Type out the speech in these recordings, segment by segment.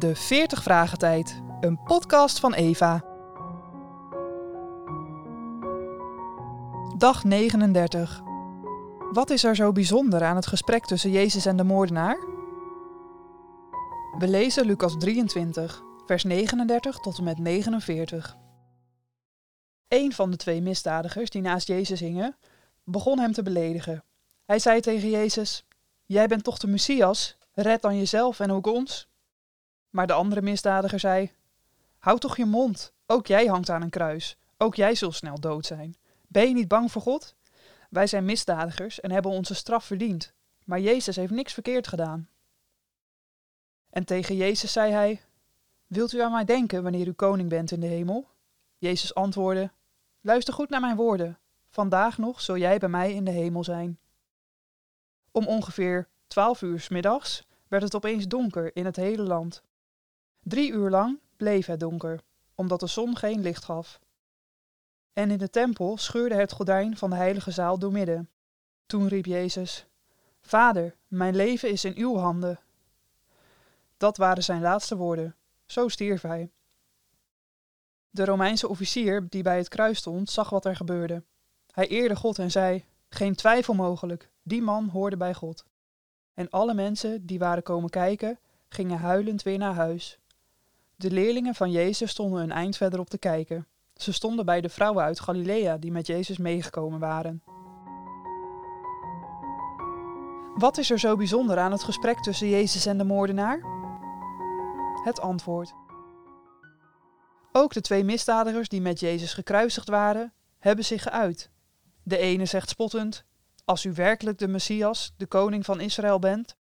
De 40 Vragen Tijd, een podcast van Eva. Dag 39. Wat is er zo bijzonder aan het gesprek tussen Jezus en de moordenaar? We lezen Lucas 23, vers 39 tot en met 49. Een van de twee misdadigers die naast Jezus hingen, begon hem te beledigen. Hij zei tegen Jezus: Jij bent toch de Messias? Red dan jezelf en ook ons. Maar de andere misdadiger zei: Houd toch je mond, ook jij hangt aan een kruis, ook jij zult snel dood zijn. Ben je niet bang voor God? Wij zijn misdadigers en hebben onze straf verdiend, maar Jezus heeft niks verkeerd gedaan. En tegen Jezus zei hij: Wilt u aan mij denken wanneer u koning bent in de hemel? Jezus antwoordde: Luister goed naar mijn woorden. Vandaag nog zul jij bij mij in de hemel zijn. Om ongeveer twaalf uur middags werd het opeens donker in het hele land. Drie uur lang bleef het donker, omdat de zon geen licht gaf. En in de tempel scheurde het gordijn van de heilige zaal doormidden. Toen riep Jezus: Vader, mijn leven is in uw handen. Dat waren zijn laatste woorden. Zo stierf hij. De Romeinse officier die bij het kruis stond, zag wat er gebeurde. Hij eerde God en zei: Geen twijfel mogelijk, die man hoorde bij God. En alle mensen die waren komen kijken, gingen huilend weer naar huis. De leerlingen van Jezus stonden een eind verderop te kijken. Ze stonden bij de vrouwen uit Galilea die met Jezus meegekomen waren. Wat is er zo bijzonder aan het gesprek tussen Jezus en de moordenaar? Het antwoord. Ook de twee misdadigers die met Jezus gekruisigd waren, hebben zich geuit. De ene zegt spottend: Als u werkelijk de Messias, de koning van Israël bent,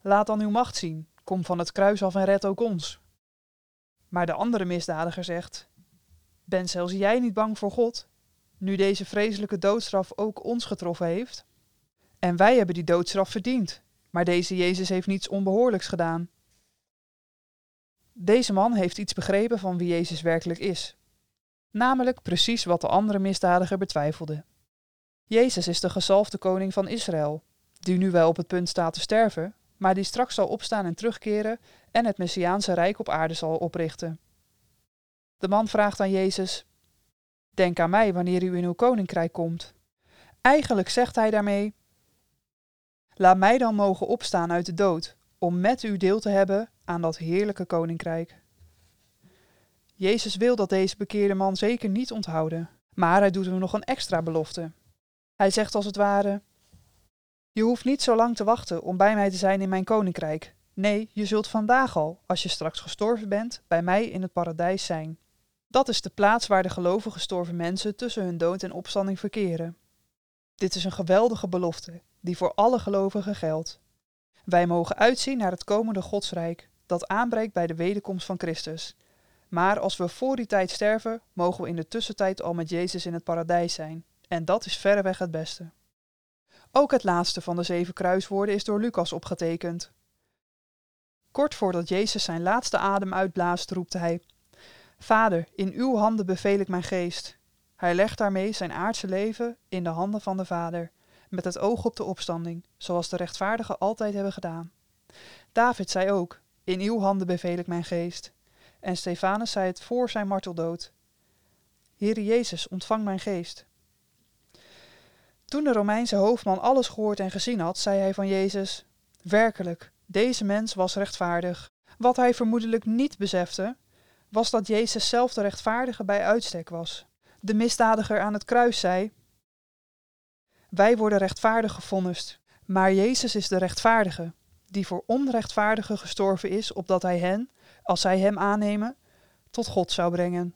laat dan uw macht zien. Kom van het kruis af en red ook ons. Maar de andere misdadiger zegt: Ben zelfs jij niet bang voor God, nu deze vreselijke doodstraf ook ons getroffen heeft? En wij hebben die doodstraf verdiend, maar deze Jezus heeft niets onbehoorlijks gedaan. Deze man heeft iets begrepen van wie Jezus werkelijk is. Namelijk precies wat de andere misdadiger betwijfelde. Jezus is de gezalfde koning van Israël, die nu wel op het punt staat te sterven, maar die straks zal opstaan en terugkeren en het Messiaanse rijk op aarde zal oprichten. De man vraagt aan Jezus: Denk aan mij wanneer u in uw koninkrijk komt. Eigenlijk zegt hij daarmee: Laat mij dan mogen opstaan uit de dood, om met u deel te hebben aan dat heerlijke koninkrijk. Jezus wil dat deze bekeerde man zeker niet onthouden, maar hij doet hem nog een extra belofte. Hij zegt als het ware: Je hoeft niet zo lang te wachten om bij mij te zijn in mijn koninkrijk. Nee, je zult vandaag al, als je straks gestorven bent, bij mij in het paradijs zijn. Dat is de plaats waar de gelovige gestorven mensen tussen hun dood en opstanding verkeren. Dit is een geweldige belofte, die voor alle gelovigen geldt. Wij mogen uitzien naar het komende Godsrijk, dat aanbreekt bij de wederkomst van Christus. Maar als we voor die tijd sterven, mogen we in de tussentijd al met Jezus in het paradijs zijn. En dat is verreweg het beste. Ook het laatste van de zeven kruiswoorden is door Lucas opgetekend. Kort voordat Jezus zijn laatste adem uitblaast, roept hij: Vader, in uw handen beveel ik mijn geest. Hij legt daarmee zijn aardse leven in de handen van de Vader, met het oog op de opstanding, zoals de rechtvaardigen altijd hebben gedaan. David zei ook: In uw handen beveel ik mijn geest. En Stefanus zei het voor zijn marteldood: Heere Jezus, ontvang mijn geest. Toen de Romeinse hoofdman alles gehoord en gezien had, zei hij van Jezus: Werkelijk, deze mens was rechtvaardig. Wat hij vermoedelijk niet besefte, was dat Jezus zelf de rechtvaardige bij uitstek was. De misdadiger aan het kruis zei: Wij worden rechtvaardig gevonnist, maar Jezus is de rechtvaardige, die voor onrechtvaardigen gestorven is, opdat hij hen, als zij hem aannemen, tot God zou brengen.